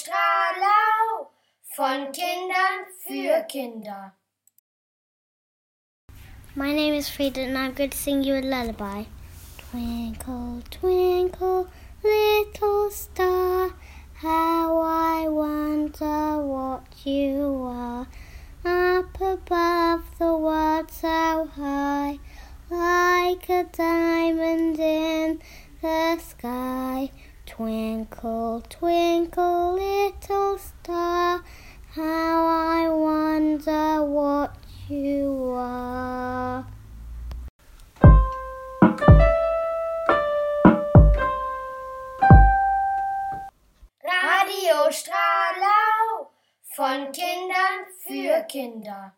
Strahlau von Kindern für Kinder. My name is Frida and I'm going to sing you a lullaby. Twinkle, twinkle, little star, how I wonder what you are. Up above the world so high, like a diamond in the sky. Twinkle, twinkle, you. Radio Strahlau von Kindern für Kinder.